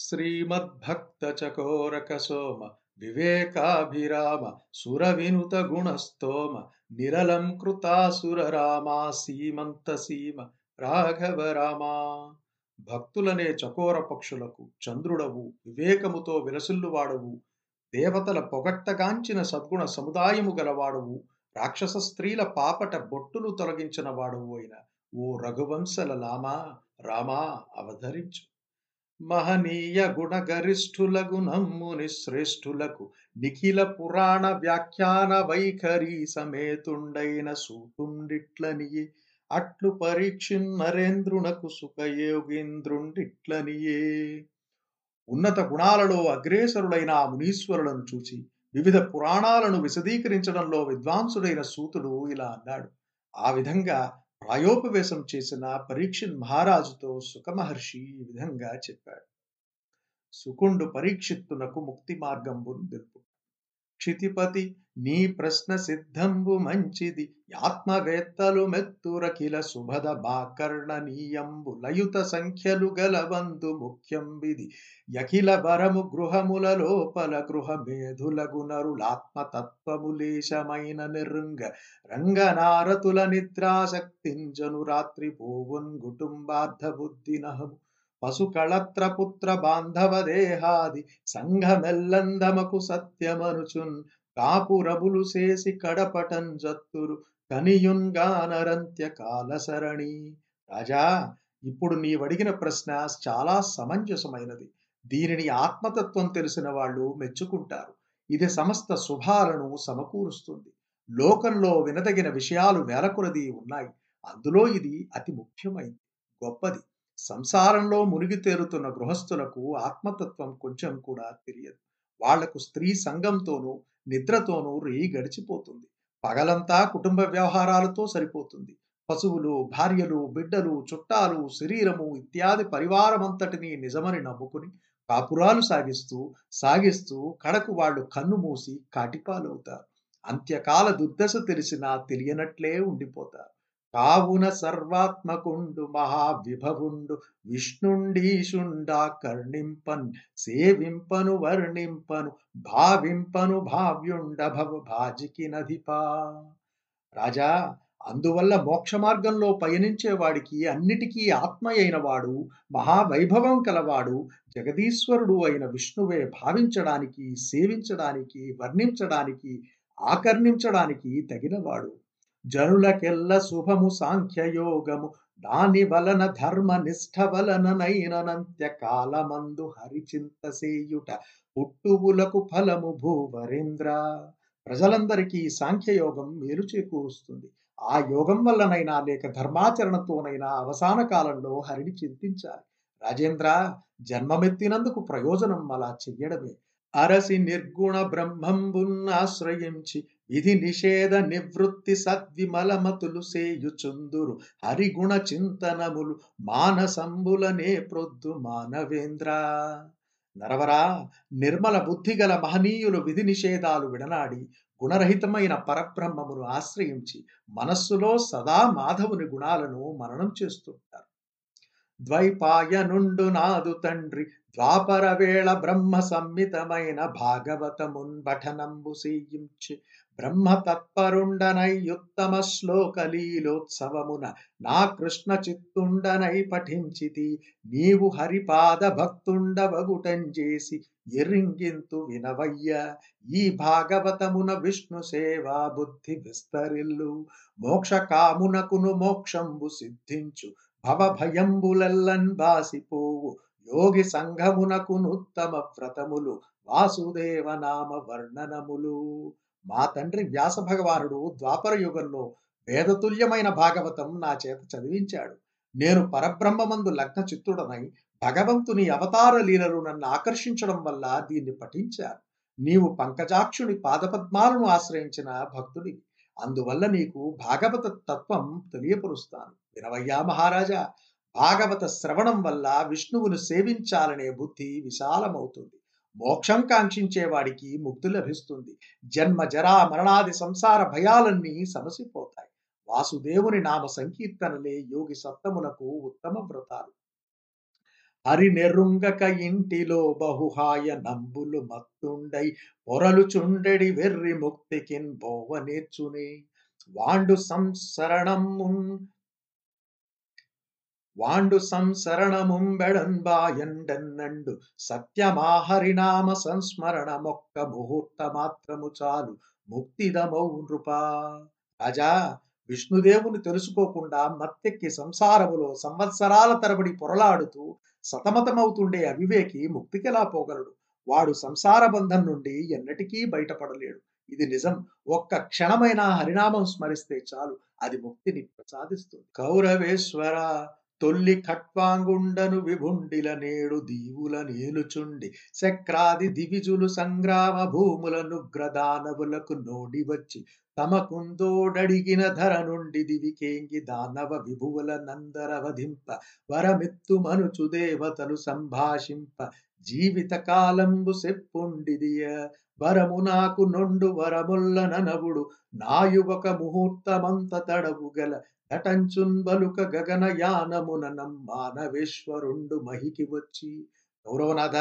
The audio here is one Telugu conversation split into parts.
శ్రీమద్భక్తచకోరకసోమ వివేకాభిరామ సురవినుత గుణస్తోమ నిరలం కృతాసుర రామా సీమంత సీమ రాఘవ రామా భక్తులనే చకోర పక్షులకు చంద్రుడవు వివేకముతో విలసిల్లువాడవు దేవతల పొగట్టగాంచిన సద్గుణ సముదాయము గలవాడవు రాక్షస స్త్రీల పాపట బొట్టులు తొలగించిన వాడవు అయిన ఓ రఘువంశల లామా రామా అవధరించు. మహనీయ గుణగరిష్ఠుల గుణముని శ్రేష్ఠులకు నిఖిల పురాణ వ్యాఖ్యాన వైఖరి సమేతుండైన సూతుండిట్లనియే. అట్లు పరీక్షిన్ నరేంద్రునకు సుఖయోగేంద్రుండిట్లనియే. ఉన్నత గుణాలలో అగ్రేసరుడైన ఆ మునీశ్వరులను చూచి వివిధ పురాణాలను విశదీకరించడంలో విద్వాంసుడైన సూతుడు ఇలా అన్నాడు. ఆ విధంగా ప్రాయోపవేశం చేసిన పరీక్షిన్ మహారాజుతో సుఖమహర్షి ఈ విధంగా చెప్పాడు. సుకుండు పరీక్షిత్తునకు ముక్తి మార్గంబును తెలుపు క్షితిపతి నీ ప్రశ్న సిద్ధంబు మంచిది. ఆత్మవేత్తలు మెత్తురకిల సుభద బాకర్ణనీయంబు లయుత సంఖ్యలు గలవందు ముఖ్యంబిది. యఖిల వరము గృహముల లోపల గృహ మేధులగునరులాత్మతత్వములేశమైన నిరుంగ. రంగనారతుల నిద్రాశక్తింజను రాత్రి పోవున్ కుటుంబార్థ బుద్ధినహము పశుకళత్రపుత్ర బాంధవ దేహాది సంఘమెల్లందమకు సత్యమనుచున్. కాపురబులు చేసి కడపటన్ జత్తురు కనియున్గానరంత్య కాలసరణి రాజా ఇప్పుడు నీవడిగిన ప్రశ్న చాలా సమంజసమైనది. దీనిని ఆత్మతత్వం తెలిసిన వాళ్ళు మెచ్చుకుంటారు. ఇది సమస్త శుభాలను సమకూరుస్తుంది. లోకంలో వినదగిన విషయాలు వేలకొలది ఉన్నాయి. అందులో ఇది అతి ముఖ్యమైంది. గొప్పది. సంసారంలో మునిగి తేరుతున్న గృహస్థులకు ఆత్మతత్వం కొంచెం కూడా తెలియదు. వాళ్ళకు స్త్రీ సంఘంతోనూ నిద్రతోనూ రేయి గడిచిపోతుంది. పగలంతా కుటుంబ వ్యవహారాలతో సరిపోతుంది. పశువులు భార్యలు బిడ్డలు చుట్టాలు శరీరము ఇత్యాది పరివారమంతటిని నిజమని నమ్ముకుని కాపురాలు సాగిస్తూ సాగిస్తూ కడకు వాళ్ళు కన్ను మూసి కాటిపాలవుతారు. అంత్యకాల దుర్దశ తెలిసినా తెలియనట్లే ఉండిపోతారు. కావున సర్వాత్మకుండు మహావిభవుండు. విష్ణుండీషుండా కర్ణింపన్ సేవింపను వర్ణింపను భావింపను భావ్యుండ భవ భాజికి నధిపా. రాజా అందువల్ల మోక్ష మార్గంలో పయనించేవాడికి అన్నిటికీ ఆత్మ అయిన వాడు మహావైభవం కలవాడు జగదీశ్వరుడు అయిన విష్ణువే భావించడానికి సేవించడానికి వర్ణించడానికి ఆకర్ణించడానికి తగినవాడు. జనులకెల్ల శుభము సాంఖ్యయోగము దాని వలన ధర్మ నిష్ఠ వలననైనంత్య కాలమందు హరిచింత సేయుట. పుట్టువులకు ఫలము భూవరేంద్ర. ప్రజలందరికీ సాంఖ్యయోగం మేలు చేకూరుస్తుంది. ఆ యోగం వల్లనైనా లేక ధర్మాచరణతోనైనా అవసాన కాలంలో హరిని చింతించాలి. రాజేంద్ర జన్మమెత్తినందుకు ప్రయోజనం అలా చెయ్యడమే. అరసి నిర్గుణ బ్రహ్మంబున్నాశ్రయించి విధి నిషేధ నివృత్తి సద్విమలమతులు సేయుచుందురు. హరిగుణ చింతనములు మానసంబులనే ప్రొద్దు మానవేంద్ర. నరవరా నిర్మల బుద్ధి గల మహనీయులు విధి నిషేధాలు విడనాడి గుణరహితమైన పరబ్రహ్మమును ఆశ్రయించి మనస్సులో సదా మాధవుని గుణాలను మననం చేస్తుంటారు. ద్వైపాయనుండు నాదు తండ్రి ద్వాపర వేళ బ్రహ్మ సంహితమైన భాగవతమున్ పఠనంబు సీయించి బ్రహ్మ తత్పరుండనై ఉత్తమ శ్లోక లీలోత్సవమున నా కృష్ణ చిత్తుండనై పఠించితి నీవు హరిపాద భక్తుండవగుటం చేసి ఎరింగింతు వినవయ్య. ఈ భాగవతమున విష్ణు సేవా బుద్ధి విస్తరిల్లు. మోక్ష కామునకును మోక్షంబు సిద్ధించు. భవభయంబులెల్లన్ బాసిపోవు. యోగి సంఘమునకు ఉత్తమ వ్రతములు. వాసుదేవ నామ వర్ణనములు. మా తండ్రి వ్యాస భగవానుడు ద్వాపర యుగంలో వేదతుల్యమైన భాగవతం నా చేత చదివించాడు. నేను పరబ్రహ్మమందు లగ్న చిత్తుడనై భగవంతుని అవతార లీలలు నన్ను ఆకర్షించడం వల్ల దీన్ని పఠించాను. నీవు పంకజాక్షుని పాదపద్మాలను ఆశ్రయించిన భక్తుడి అందువల్ల నీకు భాగవత తత్వం తెలియపరుస్తాను. వినవయ్యా మహారాజా భాగవత శ్రవణం వల్ల విష్ణువును సేవించాలనే బుద్ధి విశాలమవుతుంది. మోక్షం కాంక్షించే వాడికి ముక్తి లభిస్తుంది. జన్మ జరా మరణాది సంసార భయాలన్నీ సమసిపోతాయి. వాసుదేవుని నామ సంకీర్తనలే యోగి సత్తమునకు ఉత్తమ వ్రతాలు. హరినెరుంగక ఇంటిలో బహుహాయ నంబులు మత్తుండై పొరలు చుండెడి వెర్రి ముక్తికిన్ బోవ నేర్చునే వాండు సంసరణం వాండు సంసరణముంబెడంబాయండెన్నండు సత్యమాహరినామ సంస్మరణ మొక్క ముహూర్త మాత్రము చాలు ముక్తిదమౌ నృపా. రాజా విష్ణుదేవుని తెలుసుకోకుండా మత్తెక్కి సంసారములో సంవత్సరాల తరబడి పొరలాడుతూ సతమతమవుతుండే అవివేకి ముక్తికెలా పోగలడు? వాడు సంసార బంధం నుండి ఎన్నటికీ బయటపడలేడు. ఇది నిజం. ఒక్క క్షణమైనా హరినామం స్మరిస్తే చాలు. అది ముక్తిని ప్రసాదిస్తుంది. కౌరవేశ్వర తొల్లి ఖట్వాంగుండను విభుండిల నేడు దీవుల నేలుచుండి శక్రాది దివిజులు సంగ్రామ భూములను గ్రదానవులకు నోడి వచ్చి తమకుందోడడిగిన ధర నుండి దివికేంగి దానవ విభువుల నందరవధింప వరమిత్తు మనుచు దేవతలు సంభాషింప జీవిత కాలంబు సెప్పుండిదియ వరము నాకు నొండు వరముల్ల ననవుడు నాయువక ముహూర్తమంత తడవు గల ఘటంచున్ బలుక గగన యానమున మానవేశ్వరుండు మహికి వచ్చి గౌరవనాథ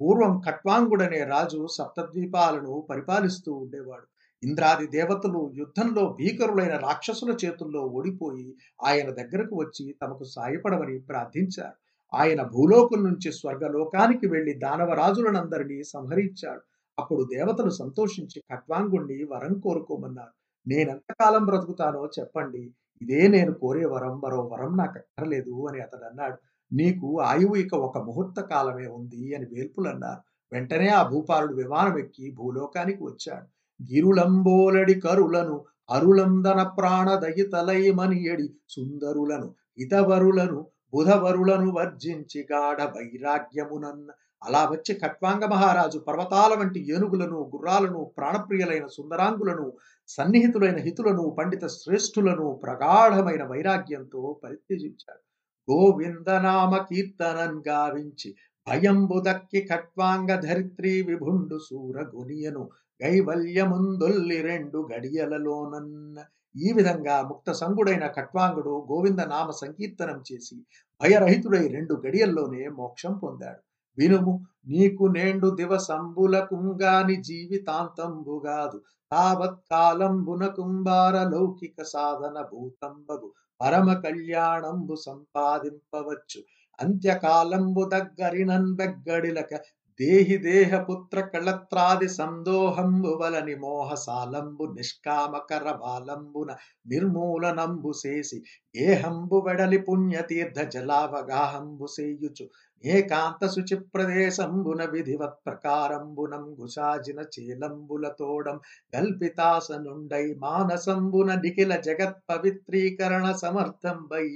పూర్వం ఖట్వాంగుడనే రాజు సప్తద్వీపాలను పరిపాలిస్తూ ఉండేవాడు. ఇంద్రాది దేవతలు యుద్ధంలో భీకరులైన రాక్షసుల చేతుల్లో ఓడిపోయి ఆయన దగ్గరకు వచ్చి తమకు సాయపడమని ప్రార్థించారు. ఆయన భూలోకం నుంచి స్వర్గలోకానికి వెళ్ళి దానవరాజులనందరినీ సంహరించాడు. అప్పుడు దేవతలు సంతోషించి ఖట్వాంగుణ్ణి వరం కోరుకోమన్నారు. నేనెంతకాలం బ్రతుకుతానో చెప్పండి. ఇదే నేను కోరే వరం మరో వరం నాకు అక్కర్లేదు అని అతడు అన్నాడు. నీకు ఆయువు ఇక ఒక ముహూర్త కాలమే ఉంది అని వేల్పులు అన్నారు. వెంటనే ఆ భూపాలుడు విమానం ఎక్కి భూలోకానికి వచ్చాడు. గిరులంబోలడి కరులను అరులందన ప్రాణదయితలైమనియడి సుందరులను హితవరులను బుధవరులను వర్జించి గాఢ వైరాగ్యమునన్న అలా వచ్చి ఖట్వాంగ మహారాజు పర్వతాల వంటి ఏనుగులను గుర్రాలను ప్రాణప్రియులైన సుందరాంగులను సన్నిహితులైన హితులను పండిత శ్రేష్ఠులను ప్రగాఢమైన వైరాగ్యంతో పరిత్యజించాడు. గోవిందనామ కీర్తనం గావించి భయంబు దక్కి ఖట్వాంగ ధరిత్రి విభుండు సూర గునియను గైవల్యముందొల్లి రెండు గడియలలోనన్న ఈ విధంగా ముక్త సంగుడైన ఖట్వాంగుడు గోవింద నామ సంకీర్తనం చేసి భయరహితుడై రెండు గడియల్లోనే మోక్షం పొందాడు. వినుము నీకు నేండు దివసంబులకుంగాని జీవితాంతంబుగాదు తావత్కాలంబున కుంభార లౌకిక సాధన భూతంబగు. పరమ కళ్యాణంబు సంపాదింపవచ్చు. అంత్యకాలంబు దగ్గరినన్ బెగ్గడిలక దేహి దేహ పుత్ర కళత్రాది సందోహంబు వలని మోహసాలంబు నిష్కామకర బాలంబున నిర్మూలనంబు చేసి ఏహంబు వెడలి పుణ్యతీర్థ జలావగాహంబు సేయుచు ఏకాంత శుచి ప్రదేశంబున విధివత్ ప్రకారంబునం గుసాజిన చేలంబుల తోడం కల్పితాసనుండై మానసంబున నిఖిల జగత్ పవిత్రీకరణ సమర్థం వై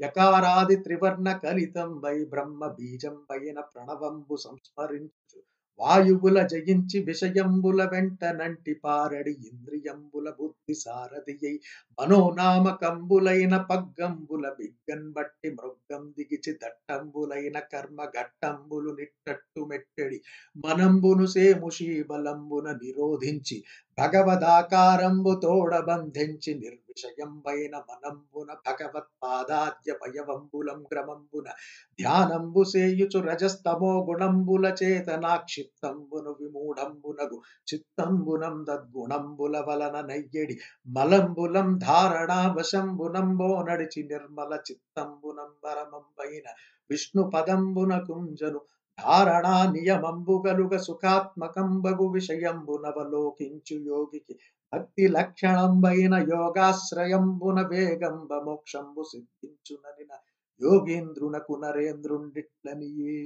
యకారాది త్రివర్ణ కలితం వై బ్రహ్మ బీజం వైన ప్రణవంబు సంస్మరించు వాయువుల జయించి విషయంబుల వెంట నంటి పారడి ఇంద్రియంబుల బుద్ధి సారథియై మనోనామకంబులైన పగ్గంబుల బిగ్గన్ బట్టి మృగ్గం దిగిచి దట్టంబులైన కర్మ ఘట్టంబులు నిట్టట్టు మెట్టడి మనంబును సేము శీబలంబున నిరోధించి భగవదాకారంబు తోడబంధించి నిర్విషయంబైన మనంబున భగవత్పాదాద్య భయవంబులం క్రమంబున ధ్యానంబు సేయుచు రజస్తమో గుణంబుల చేతనాక్షిప్తంబును విమూఢంబునగు చిత్తంబునం దద్గుణంబుల వలన నయ్యడి మలంబులం ధారణావశంబునంబో నడిచి నిర్మల చిత్తంబునం వరమంబైన విష్ణు పదంబున కుంజను ధారణా నియమంబు గలుగ సుఖాత్మకంబగు విషయంబునవలోకించు యోగికి. భక్తి లక్షణంబైన యోగాశ్రయంబున వేగంబ మోక్షంబు సిద్ధించుననిన యోగేంద్రునకు నరేంద్రుండిట్లనియే.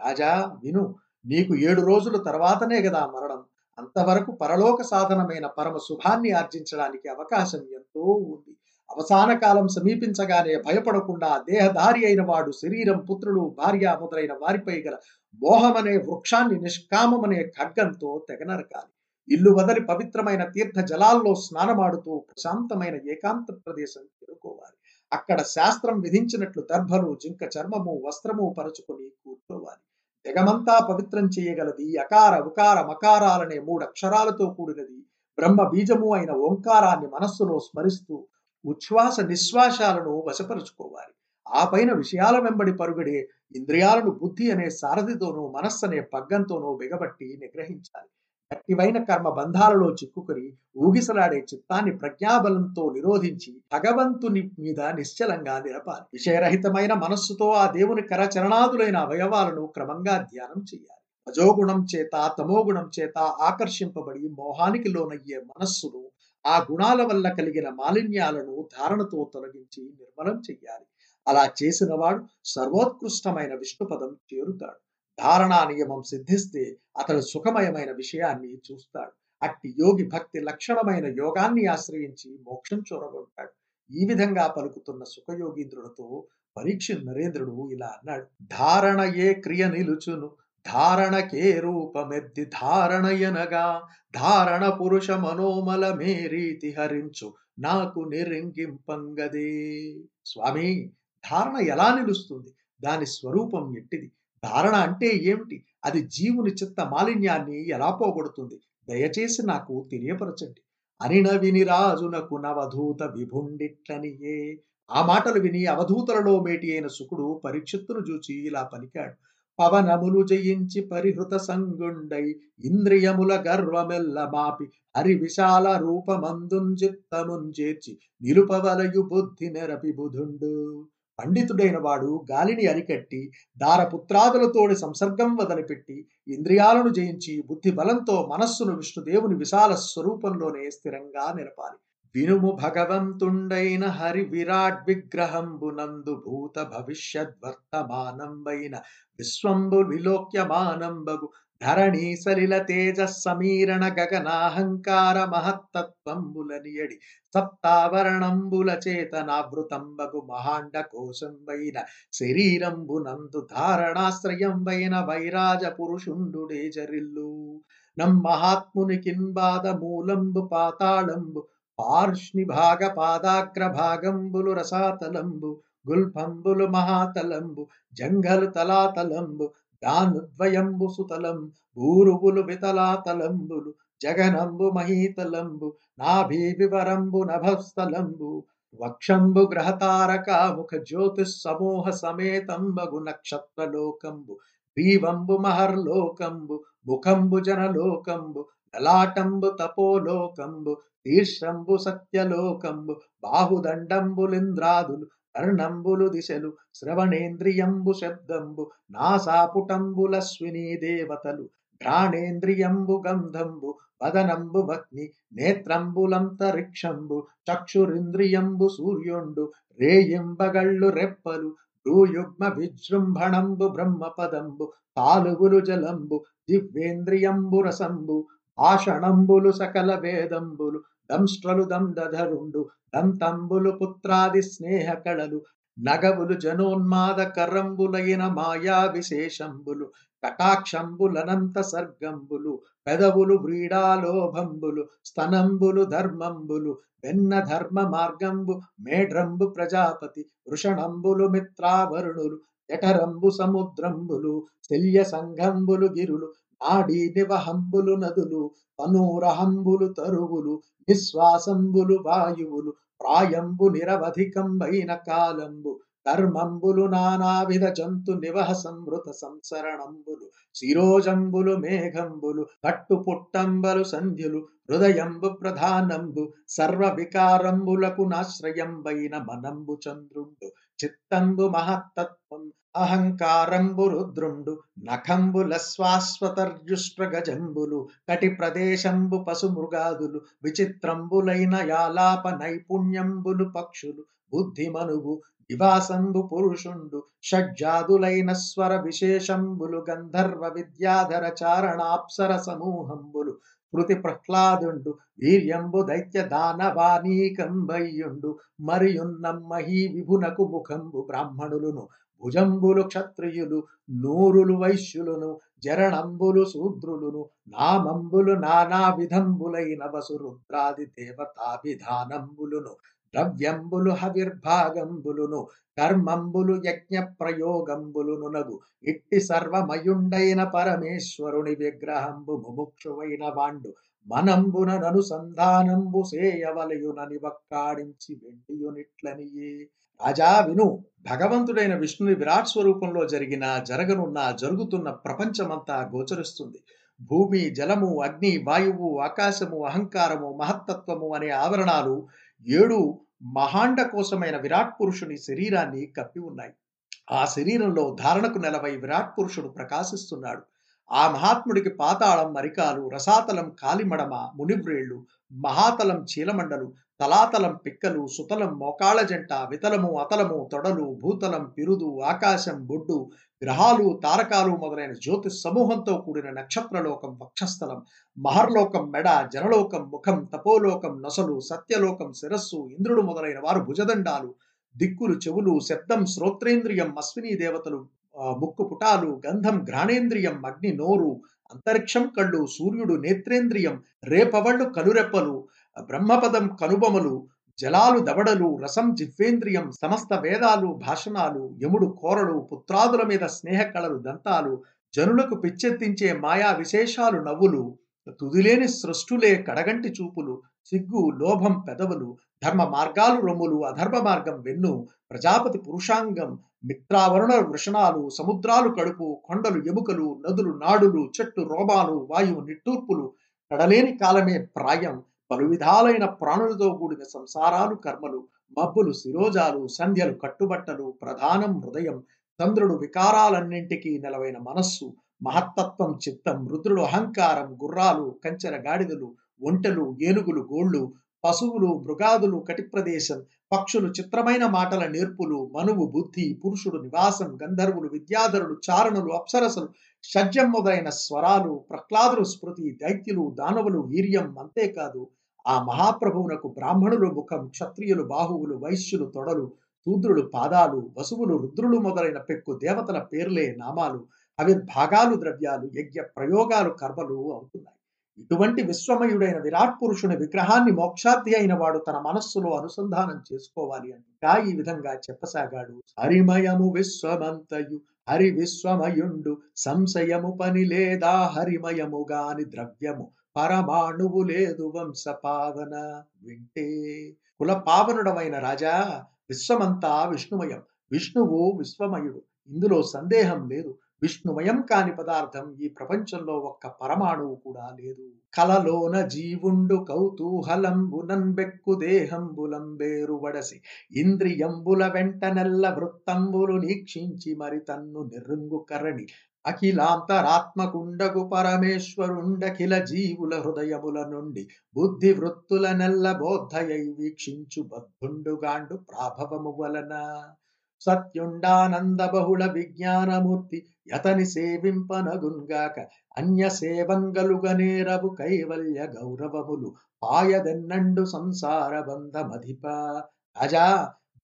రాజా విను నీకు ఏడు రోజుల తర్వాతనే కదా మరణం. అంతవరకు పరలోక సాధనమైన పరమ శుభాన్ని ఆర్జించడానికి అవకాశం ఎంతో ఉంది. అవసాన కాలం సమీపించగానే భయపడకుండా దేహధారి అయిన వాడు శరీరం పుత్రులు భార్య మొదలైన వారిపై గల మోహమనే వృక్షాన్ని నిష్కామమనే ఖడ్గంతో తెగనరకాలి ఇల్లు వదలి పవిత్రమైన తీర్థ జలాల్లో స్నానమాడుతూ ప్రశాంతమైన ఏకాంత ప్రదేశం చేరుకోవాలి. అక్కడ శాస్త్రం విధించినట్లు దర్భలు జింక చర్మము వస్త్రము పరుచుకొని కూర్చోవాలి. జగమంతా పవిత్రం చేయగలది అకార ఉకార మకారాలనే మూడు అక్షరాలతో కూడినది బ్రహ్మ బీజము అయిన ఓంకారాన్ని మనస్సులో స్మరిస్తూ ఉచ్ఛ్వాస నిశ్వాసాలను వశపరుచుకోవాలి. ఆ పైన విషయాల వెంబడి పరుగడే ఇంద్రియాలను బుద్ధి అనే సారథితోనూ మనస్సు అనే పగ్గంతోనూ బిగబట్టి నిగ్రహించాలి. గట్టివైన కర్మ బంధాలలో చిక్కుకుని ఊగిసలాడే చిత్తాన్ని ప్రజ్ఞాబలంతో నిరోధించి భగవంతుని మీద నిశ్చలంగా నిలపాలి. విషయరహితమైన మనస్సుతో ఆ దేవుని కరచరణాదులైన అవయవాలను క్రమంగా ధ్యానం చేయాలి. రజోగుణం చేత తమోగుణం చేత ఆకర్షింపబడి మోహానికి లోనయ్యే మనస్సును ఆ గుణాల వల్ల కలిగిన మాలిన్యాలను ధారణతో తొలగించి నిర్మలం చెయ్యాలి. అలా చేసిన వాడు సర్వోత్కృష్టమైన విష్ణుపదం చేరుతాడు. ధారణా నియమం సిద్ధిస్తే అతడు సుఖమయమైన విషయాన్ని చూస్తాడు. అట్టి యోగి భక్తి లక్షణమైన యోగాన్ని ఆశ్రయించి మోక్షం చూరగొంటాడు. ఈ విధంగా పలుకుతున్న సుఖయోగీంద్రుడితో పరీక్ష నరేంద్రుడు ఇలా అన్నాడు. ధారణ ఏ క్రియ నిలుచును. ధారణకే రూపమెద్ది ధారణయనగా ధారణ పురుష మనోమల మేరీతి హరించు నాకు నిరింగింపంగదే స్వామి ధారణ ఎలా నిలుస్తుంది? దాని స్వరూపం ఎట్టిది? ధారణ అంటే ఏమిటి? అది జీవుని చిత్త మాలిన్యాన్ని ఎలా పోగొడుతుంది? దయచేసి నాకు తెలియపరచండి. అనిన విని రాజునకు నవధూత విభుండిట్లనియే. ఆ మాటలు విని అవధూతలలో మేటి అయిన సుకుడు పరీక్షిత్తును చూచి ఇలా పలికాడు. పవనములు జయించి పరిహృత సంగుండై ఇంద్రియముల గర్వమెల్ల మాపి హరి విశాల రూపమందుంజిత్తముంజేర్చి నిలుపవలయు బుద్ధి నెరపి బుధుండు. పండితుడైన వాడు గాలిని అరికట్టి దారపుత్రాదులతోడి సంసర్గం వదలిపెట్టి ఇంద్రియాలను జయించి బుద్ధి బలంతో మనస్సును విష్ణుదేవుని విశాల స్వరూపంలోనే స్థిరంగా నిలపాలి. వినుము భగవంతుండైన హరి విరాట్ విగ్రహంబునందు భూత భవిష్యత్ వర్తమానంబైన విశ్వంబు విలోక్యమానంబగు ధరణీ సలిల తేజ సమీరణ గగనాహంకార మహత్తత్వంబులనియడి సప్తావరణంబుల చేతనావృతంబగు మహాండ కోశంబైన శరీరంబునందు ధారణాశ్రయంబైన వైరాజ పురుషుండుడే జరిల్లు నమ్మహాత్ముని బాధ మూలంబు పాతాళంబు పార్ష్ణిభాగ పాదాగ్రభాగంబులు రసాతలంబు గుల్ఫంబులు మహాతలంబు జంఘలు తలాతలంబు దానుద్వయంబు సుతలం భూరువులు వితలాతలంబులు జగనంబు మహీతలంబు నాభీవివరంబు నభస్థలంబు వక్షంబు గ్రహతారకాముఖ జ్యోతిస్సమూహ సమేతంబగు నక్షత్రలోకంబు గ్రీవంబు మహర్లోకంబు ముఖంబు జనలోకంబు లలాటంబు తపోలోకంబు తీర్షంబు సత్యలోకంబు బాహుదండంబులింద్రాదులు కర్ణంబులు దిశలు శ్రవణేంద్రియంబు శబ్దంబు నాసాపుటంబులశ్వినీ దేవతలు ఘ్రాణేంద్రియంబు గంధంబు వదనంబు భగ్ని నేత్రంబులంతరిక్షంబు చక్షురింద్రియంబు సూర్యుండు రేయింబగళ్ళు రెప్పలు భ్రూయుగ్మ విజృంభణంబు బ్రహ్మపదంబు పాలుగులు జలంబు దివ్యేంద్రియంబు రసంబు భాషణంబులు సకల వేదంబులు దంష్ట్రలు దండధరుండు దంతంబులు పుత్రాది స్నేహ కళలు నగవులు జనోన్మాద కరంబులైన మాయా విశేషంబులు కటాక్షంబులనంత సర్గంబులు పెదవులు వ్రీడాలోభంబులు స్తనంబులు ధర్మంబులు వెన్న ధర్మ మార్గంబు మేఢ్రంబు ప్రజాపతి వృషణంబులు మిత్రావరుణులు జఠరంబు సముద్రంబులు శల్య సంఘంబులు గిరులు నాడీ నివహంబులు నదులు తనూరహంబులు తరువులు నిశ్వాసంబులు వాయువులు ప్రాయంబు నిరవధికంబైన కాలంబు కర్మంబులు నానావిధ జంతు నివహ సంవృత సంసరణంబులు శిరోజంబులు మేఘంబులు కట్టు పుట్టంబలు సంధ్యులు హృదయంబు ప్రధానంబు సర్వ వికారంబులకు నాశ్రయంబైన మనంబు చంద్రుండు చిత్తంబు మహత్తత్వం అహంకారంబు రుద్రుండు నఖంబుల శ్వాశ్వతర్యుష్ట్రగజంబులు కటి ప్రదేశంబు పశు మృగాదులు విచిత్రంబులైన యాలాప నైపుణ్యంబులు పక్షులు బుద్ధిమనువు నివాసంబు పురుషుండు షడ్జాదులైన స్వర విశేషంబులు గంధర్వ విద్యాధర చారణాప్సర సమూహంబులు కృతి ప్రహ్లాదుండు వీర్యంబు దైత్య దానవానీకంబయ్యుండు మరియున్నమ్మహీ విభునకు ముఖంబు బ్రాహ్మణులును భుజంబులు క్షత్రియులు నూరులు వైశ్యులును జరణంబులు శూద్రులును నామంబులు నానా విధంబులైన వసురుద్రాది దేవతాభిధానంబులును ద్రవ్యంబులు హవిర్భాగంబులును కర్మంబులు యజ్ఞ ప్రయోగంబులును నగు ఇట్టి సర్వమయుండైన పరమేశ్వరుని విగ్రహంబు ముముక్షువైన వాండు మనంబుననుసంధానంబు సేయవలయునని వక్కాడించి వెండియునిట్లనియే. రాజా విను భగవంతుడైన విష్ణుని విరాట్ స్వరూపంలో జరిగిన జరగనున్న జరుగుతున్న ప్రపంచమంతా గోచరిస్తుంది. భూమి జలము అగ్ని వాయువు ఆకాశము అహంకారము మహత్తత్వము అనే ఆవరణాలు ఏడు మహాండ కోసమైన విరాట్ పురుషుని శరీరాన్ని కప్పి ఉన్నాయి. ఆ శరీరంలో ధారణకు నెలవై విరాట్ పురుషుడు ప్రకాశిస్తున్నాడు. ఆ మహాత్ముడికి పాతాళం మరికాలు రసాతలం కాలిమడమ మునివ్రేళ్ళు మహాతలం చీలమండలు తలాతలం పిక్కలు సుతలం మోకాళ్ళ జంట వితలము అతలము తొడలు భూతలం పిరుదు ఆకాశం బొడ్డు గ్రహాలు తారకాలు మొదలైన జ్యోతి సమూహంతో కూడిన నక్షత్రలోకం వక్షస్థలం మహర్లోకం మెడ జనలోకం ముఖం తపోలోకం నొసలు సత్యలోకం శిరస్సు ఇంద్రుడు మొదలైన వారు భుజదండాలు దిక్కులు చెవులు శబ్దం శ్రోత్రేంద్రియం అశ్విని దేవతలు ముక్కు పుటాలు గంధం ఘ్రాణేంద్రియం అగ్ని నోరు అంతరిక్షం కళ్ళు సూర్యుడు నేత్రేంద్రియం రేపవళ్ళు కలురెప్పలు బ్రహ్మపదం కనుబొమలు జలాలు దవడలు రసం జిహ్వేంద్రియం సమస్త వేదాలు భాషణాలు యముడు కోరలు పుత్రాదుల మీద స్నేహ కళలు దంతాలు జనులకు పిచ్చెత్తించే మాయా విశేషాలు నవ్వులు తుదిలేని సృష్టులే కడగంటి చూపులు సిగ్గు లోభం పెదవులు ధర్మ మార్గాలు రొమ్ములు అధర్మ మార్గం వెన్ను ప్రజాపతి పురుషాంగం మిత్రావరుణ వృషణాలు సముద్రాలు కడుపు కొండలు ఎముకలు నదులు నాడులు చెట్టు రోమాలు వాయువు నిట్టూర్పులు కడలేని కాలమే ప్రాయం పలు విధాలైన ప్రాణులతో కూడిన సంసారాలు కర్మలు మబ్బులు శిరోజాలు సంధ్యలు కట్టుబట్టలు ప్రధానం హృదయం చంద్రుడు వికారాలన్నింటికీ నెలవైన మనస్సు మహత్తత్వం చిత్తం రుద్రుడు అహంకారం గుర్రాలు కంచెర గాడిదలు ఒంటెలు ఏనుగులు గోళ్ళు పశువులు మృగాదులు కటిప్రదేశం పక్షులు చిత్రమైన మాటల నేర్పులు మనువు బుద్ధి పురుషుడు నివాసం గంధర్వులు విద్యాధరులు చారణులు అప్సరసలు షడ్జం మొదలైన స్వరాలు ప్రహ్లాదులు స్మృతి దైత్యులు దానవులు వీర్యం అంతేకాదు. ఆ మహాప్రభువునకు బ్రాహ్మణులు ముఖం క్షత్రియులు బాహువులు వైశ్యులు తొడలు శూద్రులు పాదాలు వసువులు రుద్రులు మొదలైన పెక్కు దేవతల పేర్లే నామాలు భాగాలు ద్రవ్యాలు యజ్ఞ ప్రయోగాలు కర్మలు అవుతున్నాయి. ఇటువంటి విశ్వమయుడైన విరాట్ పురుషుని విగ్రహాన్ని మోక్షార్థి అయిన వాడు తన మనస్సులో అనుసంధానం చేసుకోవాలి అంటా ఈ విధంగా చెప్పసాగాడు. హరిమయము విశ్వమంతయు హరి విశ్వమయుండు సంశయము పని లేదా హరిమయముగాని ద్రవ్యము. పరమాణువు లేదు వంశ పావన వింటే. కుల పావనుడమైన రాజా విశ్వమంతా విష్ణుమయం. విష్ణువు విశ్వమయుడు. ఇందులో సందేహం లేదు. విష్ణుమయం కాని పదార్థం ఈ ప్రపంచంలో ఒక్క పరమాణువు కూడా లేదు. కలలోన జీవుండు కౌతూహలంబునంబెక్కు దేహంబులంబేరు వడసి. ఇంద్రియంబుల వెంట నెల్ల వృత్తంబులు నీక్షించి మరి తన్ను నిరుంగు కరణి. అఖిలాంతరాత్మకుండగు పరమేశ్వరుండఖిల జీవుల హృదయముల నుండి బుద్ధి వృత్తుల నెల్ల బోద్ధయై వీక్షించు బద్ధుండుగాండు ప్రాభవము వలన సత్యుండానంద బహుళ విజ్ఞానమూర్తి యతని సేవింపనగున్గాక అన్య సేవంగలుగనేరవు కైవల్య గౌరవములు పాయదెన్నండు సంసార బంధమధిప రాజా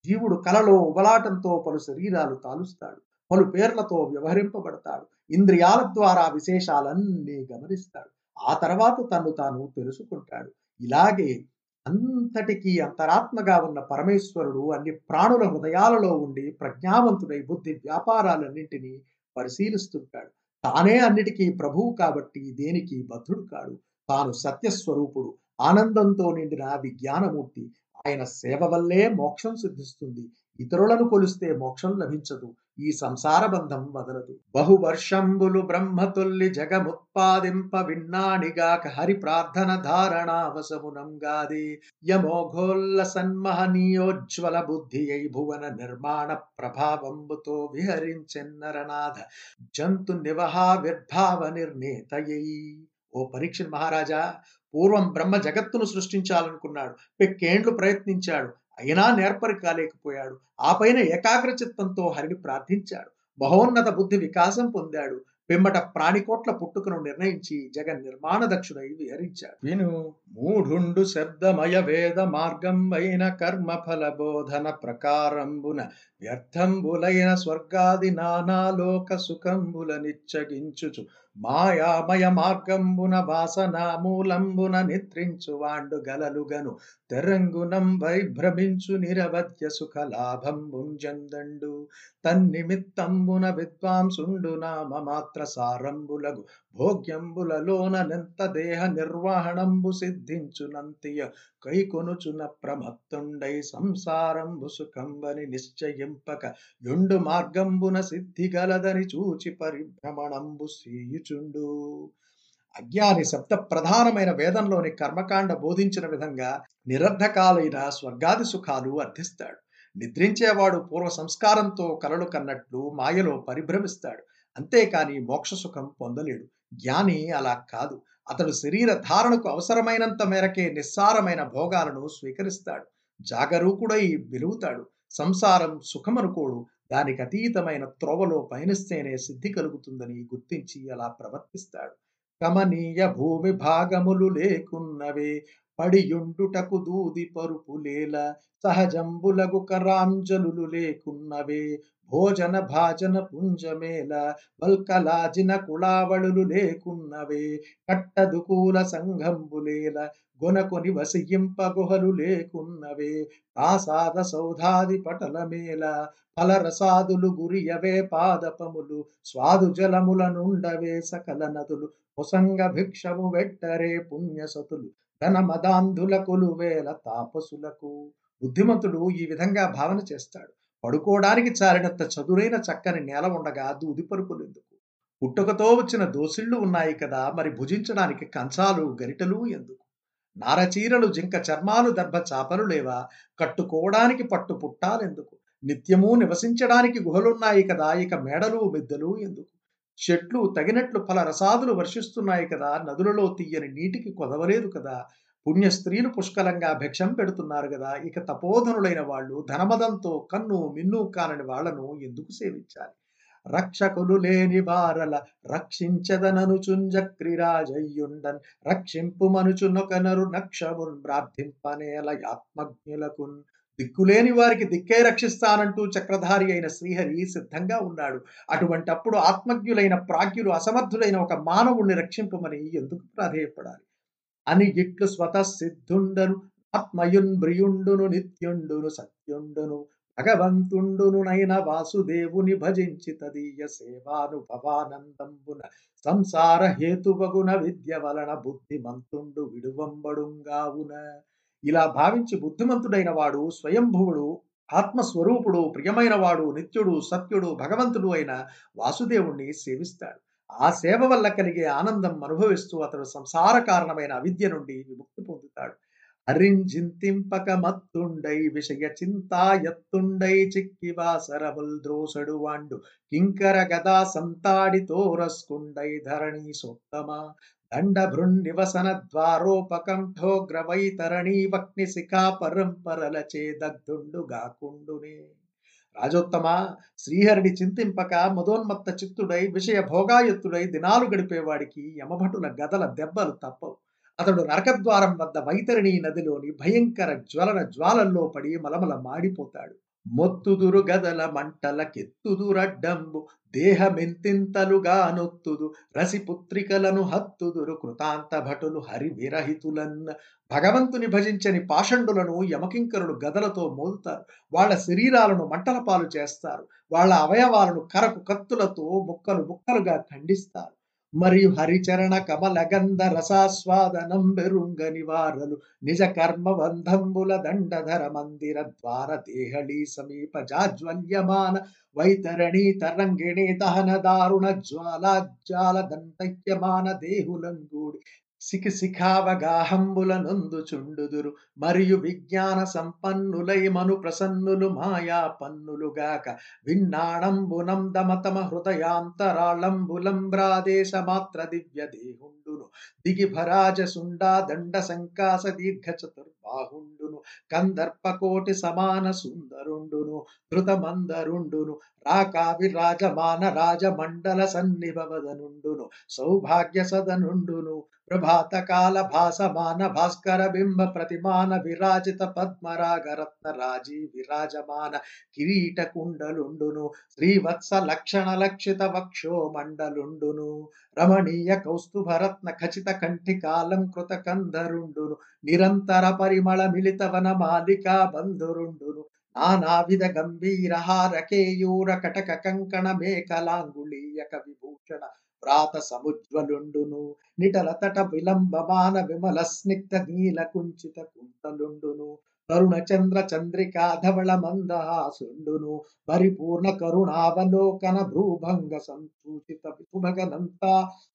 జీవుడు కలలో ఉబలాటంతో పలు శరీరాలు తాలుస్తాడు పలు పేర్లతో వ్యవహరింపబడతాడు ఇంద్రియాల ద్వారా విశేషాలన్నీ గమనిస్తాడు. ఆ తర్వాత తను తాను తెలుసుకుంటాడు. ఇలాగే అంతటికీ అంతరాత్మగా ఉన్న పరమేశ్వరుడు అన్ని ప్రాణుల హృదయాలలో ఉండి ప్రజ్ఞావంతుడై బుద్ధి వ్యాపారాలన్నింటినీ పరిశీలిస్తుంటాడు. తానే అన్నిటికీ ప్రభువు కాబట్టి దేనికి బద్ధుడు కాడు. తాను సత్యస్వరూపుడు. ఆనందంతో నిండిన విజ్ఞానమూర్తి. ఆయన సేవ వల్లే మోక్షం సిద్ధిస్తుంది. ఇతరులను కొలిస్తే మోక్షం లభించదు. ఈ సంసార బంధం వదలదు. బహువర్షంబులు బ్రహ్మతుల్లి జగముత్పాదింప విన్నాణిగాక హరి ప్రార్థన ధారణావసమునంగాది. యమోఘోల్ల సన్మహనీయోజ్వల బుద్ధి అయి భువన నిర్మాణ ప్రభావంబుతో విహరించెన్నరనాథ జంతు నివహావిర్భావ నిర్ణేతయై. ఓ పరీక్ష మహారాజా పూర్వం బ్రహ్మ జగత్తును సృష్టించాలనుకున్నాడు పెక్కేండ్లు ప్రయత్నించాడు అయినా నేర్పరి కాలేకపోయాడు. ఆ పైన ఏకాగ్ర చిత్తంతో హరిని ప్రార్థించాడు. బహోన్నత బుద్ధి వికాసం పొందాడు. పిమ్మట ప్రాణికోట్ల పుట్టుకను నిర్ణయించి జగన్ నిర్మాణ దక్షుడై విహరించాడు. విను మూఢుండు శబ్దమయ వేద మార్గం అయిన కర్మ ఫల బోధన ప్రకారంబున వ్యర్థంబులైన స్వర్గాది నానాలోక సుఖంబుల నిచ్చగించుచు మాయామయ మార్గంబున వాసన మూలంబున నిద్రించువాండు గలలుగను. తెరంగునం వైభ్రమించు నిరవధ్య సుఖ లాభంబుంజందండు తన్నిమిత్తంబున విద్వాంసుండు నామ మాత్ర సారంబులగు భోగ్యంబులలోన నెంత దేహ నిర్వహణంబు సిద్ధించునంతియ కైకొనుచున ప్రమత్తుండై సంసారంబు సుఖంబని నిశ్చయింపక. యుండు మార్గంబున సిద్ధి గలదని చూచి పరిభ్రమణంబు సేయుచుండు అజ్ఞాని శబ్ద ప్రధానమైన వేదంలోని కర్మకాండ బోధించిన విధంగా నిరర్ధకాలైన స్వర్గాది సుఖాలు అర్థిస్తాడు. నిద్రించేవాడు పూర్వ సంస్కారంతో కలలు కన్నట్లు మాయలో పరిభ్రమిస్తాడు. అంతేకాని మోక్ష సుఖం పొందలేడు. జ్ఞాని అలా కాదు. అతడు శరీర ధారణకు అవసరమైనంత మేరకే నిస్సారమైన భోగాలను స్వీకరిస్తాడు. జాగరూకుడై వెలుగుతాడు సంసారం సుఖమనుకోడు. దానికి అతీతమైన త్రోవలో పయనిస్తేనే సిద్ధి కలుగుతుందని గుర్తించి అలా ప్రవర్తిస్తాడు. కమనీయ భూమి భాగములు లేకున్నవే పడియుండుటకు దూది పరుపులేల సహజంబులగు కరాంజలులు లేకున్నవే భోజన భాజన పుంజమేల వల్కలాజిన కుళావళులు లేకున్నవే కట్టదుకూల సంఘంబులేల గొనకొని వసియింప గుహలు లేకున్నవే ప్రాసాద సౌధాది పటలమేల ఫలరసాదులు గురియవే పాదపములు స్వాదు జలముల నుండవే సకల నదులు పొసంగ భిక్షము వెట్టరే పుణ్యసతులు ధనమదాంధుల కొలువేల తాపసులకు. బుద్ధిమంతుడు ఈ విధంగా భావన చేస్తాడు. పడుకోవడానికి చారినంత చదురైన చక్కని నేల ఉండగా దూదిపరుపులు ఎందుకు? పుట్టుకతో వచ్చిన దోసిళ్ళు ఉన్నాయి కదా మరి భుజించడానికి కంచాలు గరిటలు ఎందుకు? నారచీరలు జింక చర్మాలు దర్భ చాపలు లేవా? కట్టుకోవడానికి పట్టు పుట్టాలెందుకు? నిత్యము నివసించడానికి గుహలున్నాయి కదా? ఇక మేడలు మిద్దలు ఎందుకు? చెట్లు తగినట్లు ఫల రసాదులు వర్షిస్తున్నాయి కదా? నదులలో తీయని నీటికి కొదవలేదు కదా? పుణ్య స్త్రీలు పుష్కలంగా భిక్షం పెడుతున్నారు కదా? ఇక తపోధనులైన వాళ్ళు ధనమదంతో కన్ను మిన్ను కానని వాళ్ళను ఎందుకు సేవించాలి? రక్షకులు లేని వారల రక్షించదననుచుంజక్రిరాజయ్యుండన్ చుంజక్రిరాజయ్యుండన్. రక్షింపు మనుచునొకనరు నక్షమున్ ప్రార్థింపనేల ఆత్మజ్ఞులకున్ దిక్కులేని వారికి దిక్కే రక్షిస్తానంటూ చక్రధారి అయిన శ్రీహరి సిద్ధంగా ఉన్నాడు. అటువంటప్పుడు ఆత్మజ్ఞులైన ప్రాజ్ఞులు అసమర్థులైన ఒక మానవుణ్ణి రక్షింపమని ఎందుకు ప్రాధేయపడాలి? అని ఇట్లు స్వతసిద్ధుండను. ఆత్మయున్ బ్రియుండును నిత్యుండును సత్యుండును. భగవంతుండును నైన వాసుదేవుని భజించి తదీయ సేవానుభవానందంబున సంసార హేతువగున విద్య వలన బుద్ధిమంతుండు విడువంబడుంగావున. ఇలా భావించి బుద్ధిమంతుడైన వాడు స్వయంభువుడు ఆత్మస్వరూపుడు ప్రియమైన వాడు నిత్యుడు సత్యుడు భగవంతుడు అయిన వాసుదేవుణ్ణి సేవిస్తాడు. ఆ సేవ వల్ల కలిగే ఆనందం అనుభవిస్తూ అతడు సంసార కారణమైన అవిద్య నుండి విముక్తి పొందుతాడు. అరింజింతింపక మత్తుండై విషయ చింతాయత్తుండై చిక్కి వాసరముల్ ద్రోసడు వాండు. కింకర గదా సంతాడి తోరస్కుండై ధరణి సోత్తమా. దండ భృన్నివసన ద్వారోపకంఠోగ్రవైతరణీ వక్ని శిఖా పరంపరలచే దగ్ధుండు గాకుండునే. రాజోత్తమ శ్రీహరిని చింతింపక మదోన్మత్త చిత్తుడై విషయ భోగాయత్తుడై దినాలు గడిపేవాడికి యమభటుల గదల దెబ్బలు తప్పవు. అతడు నరకద్వారం వద్ద వైతరిణీ నదిలోని భయంకర జ్వలన జ్వాలల్లో పడి మలమల మాడిపోతాడు మొత్తుదురు గదల మంటల కెత్తుదురడ్డంబు దేహమెంతింతలుగా నొత్తుదు రసిపుత్రికలను హత్తుదురు కృతాంత భటులు హరి విరహితులన్న భగవంతుని భజించని పాషండులను యమకింకరులు గదలతో మోదుతారు. వాళ్ళ శరీరాలను మంటల పాలు చేస్తారు. వాళ్ళ అవయవాలను కరకు కత్తులతో ముక్కలు ముక్కలుగా ఖండిస్తారు. మరియు హరిచరణ కమల గంధ రసాస్వాదనం బెరుంగ నివారలు నిజ కర్మ బంధంబుల దండధర మందిర ద్వార దేహళీ సమీప జాజ్వల్యమాన వైతరణీ తరంగిణి దహన దారుణ జ్వాలాజ్వాల దంతయ్యమాన దేహులంగూడి సికి నందుచుండుదురు మరియు విజ్ఞాన సంపన్నులై మను ప్రసన్నులు మాయా పన్నులుగాక విన్నాణంబునం దమతమ హృదయాంతరాళంబులంబ్రాదేశ మాత్ర దివ్య దేహుండును. దిగి భరాజ సుండా దండ సంకాస దీర్ఘ చతుర్బాహుండును కందర్పకోటి సమాన సుందరుండును. ధృతమందరుండును. రాకావి రాజమాన రాజమండల సన్నిభవదనుండును సౌభాగ్య సదనుండును ప్రభాతకాల భాసమాన భాస్కర బింబ ప్రతిమాన విరాజిత పద్మరాగరత్న రాజీ విరాజమాన కిరీట కుండలుండును శ్రీవత్స లక్షణ లక్షిత వక్షో మండలుండును రమణీయ కౌస్తుభరత్న ఖచిత కంఠికాలంకృత కంధరుండును నిరంతర పరిమళ మిళిత వన మాలికా బంధురుండును నానావిధ గంభీర హార కేయూర కటక కంకణ మేకలాంగుళీయక విభూషణ ప్రాత సముజ్వలుండును నిటల తట విలంబమాన విమల స్నిగ్ధ నీల కుంచిత కుంతలుండును. తరుణ చంద్ర చంద్రికా ధవళ మందహాసుండును పరిపూర్ణ కరుణావలోకన భ్రూభంగ సంసూచిత సుభగనంత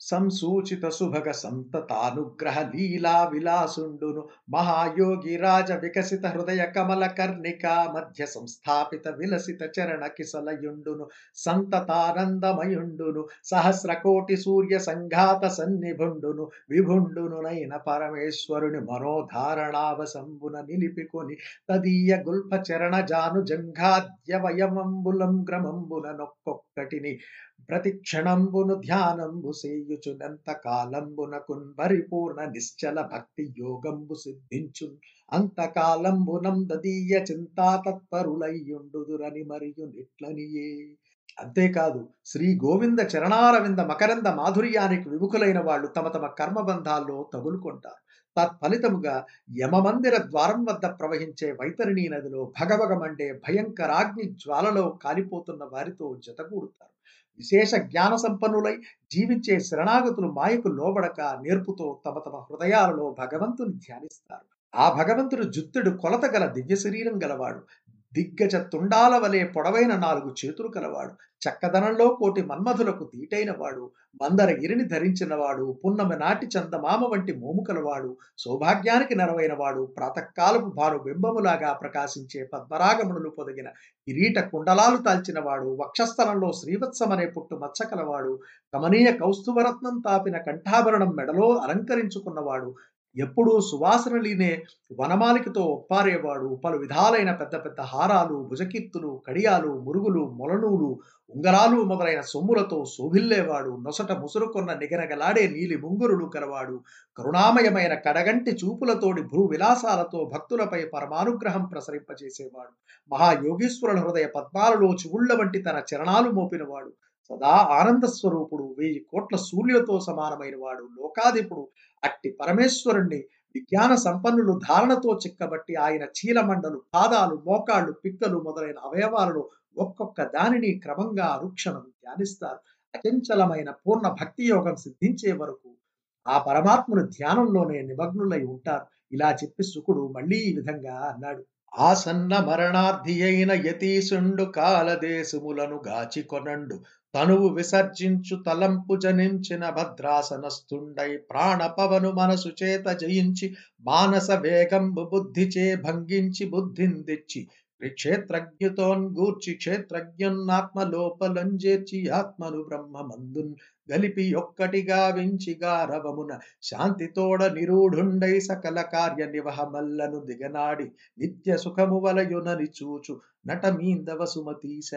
సంసూచిత సుభగ సంతతానుగ్రహ లీలా విలాసుండును మహాయోగి రాజ వికసిత హృదయ కమల కర్ణిక మధ్య సంస్థాపిత విలసిత చరణ కిసలయుండును సంతతానందమయుండును. సహస్ర కోటి సూర్య సంఘాత సన్నిభుండును విభుండును నైన పరమేశ్వరుని మనోధారణావసంబున నిలిపికొని తదీయ గుల్ప చరణ జాను జంఘాద్యవయమంబులం గ్రమంబున నొక్కొక్కటిని ప్రతిక్షణంబును ధ్యానంబు సేయుచునంత కాలంబునకున్ పరిపూర్ణ నిశ్చల భక్తి యోగంబు సిద్ధించున్ అంతకాలంబునం దదీయ చింతా తత్పరులయ్యుండుదురని మరియు నిట్లనియే అంతేకాదు శ్రీ గోవింద చరణారవింద మకరంద మాధుర్యానికి విముఖులైన వాళ్ళు తమ తమ కర్మబంధాల్లో తగులుకుంటారు. తత్ఫలితముగా యమమందిర ద్వారం వద్ద ప్రవహించే వైతరిణీ నదిలో భగభగమండే భయంకరాగ్ని జ్వాలలో కాలిపోతున్న వారితో జతకూడుతారు. విశేష జ్ఞాన సంపన్నులై జీవించే శరణాగతులు మాయకు లోబడక నేర్పుతో తమ తమ హృదయాలలో భగవంతుని ధ్యానిస్తారు. ఆ భగవంతుడు జుత్తుడు కొలత గల దివ్య శరీరం గలవాడు దిగ్గజ తుండాల వలె పొడవైన నాలుగు చేతులు కలవాడు చక్కదనంలో కోటి మన్మధులకు తీటైన వాడు మందర ధరించినవాడు పున్నమి నాటి చందమామ వంటి మోముకలవాడు సౌభాగ్యానికి నెరవైన వాడు ప్రాతకాలపు భాను బింబములాగా ప్రకాశించే పద్మరాగములు పొదిగిన కిరీట కుండలాలు తాల్చినవాడు వక్షస్థలంలో శ్రీవత్సమనే పుట్టు మచ్చకలవాడు కమనీయ కౌస్తువరత్నం తాపిన కంఠాభరణం మెడలో అలంకరించుకున్నవాడు ఎప్పుడూ సువాసనలీనే వనమాలికతో ఒప్పారేవాడు పలు విధాలైన పెద్ద పెద్ద హారాలు భుజకీర్తులు కడియాలు మురుగులు మొలనూలు ఉంగరాలు మొదలైన సొమ్ములతో శోభిల్లేవాడు నొసట ముసురుకొన్న నిగనగలాడే నీలి ముంగురులు కలవాడు కరుణామయమైన కడగంటి చూపులతోడి భూ విలాసాలతో భక్తులపై పరమానుగ్రహం ప్రసరింపజేసేవాడు మహాయోగీశ్వరుల హృదయ పద్మాలలో చివుళ్ళ వంటి తన చరణాలు మోపినవాడు సదా ఆనంద స్వరూపుడు వెయ్యి కోట్ల సూర్యులతో సమానమైన వాడు లోకాధిపుడు అట్టి పరమేశ్వరుణ్ణి విజ్ఞాన సంపన్నులు ధారణతో చిక్కబట్టి ఆయన చీలమండలు పాదాలు మోకాళ్ళు పిక్కలు మొదలైన అవయవాలను ఒక్కొక్క దానిని క్రమంగా అరుక్షణం ధ్యానిస్తారు. అచంచలమైన పూర్ణ భక్తి యోగం సిద్ధించే వరకు ఆ పరమాత్మను ధ్యానంలోనే నిమగ్నులై ఉంటారు. ఇలా చెప్పి శుకుడు మళ్ళీ ఈ విధంగా అన్నాడు. ఆసన్న మరణార్థి అయిన యతీసుండు కాలదేశములను గాచికొనండు. తనువు విసర్జించు తలంపు జనించిన భద్రాసనస్తుండై ప్రాణపవను మనసు చేత జయించి మానస వేగంబు బుద్ధిచే భంగించి బుద్ధిందిచ్చి క్షేత్రజ్ఞతోన్గూర్చి క్షేత్రజ్ఞున్నాత్మలోపలంజేర్చి ఆత్మను బ్రహ్మమందున్ గలిపి ఒక్కటిగా వించి గారవమున శాంతితోడ నిరూఢుండై సకల కార్య నివహమల్లను దిగనాడి నిత్య సుఖము వలయునని చూచు నటమీందవ సుమతీశ.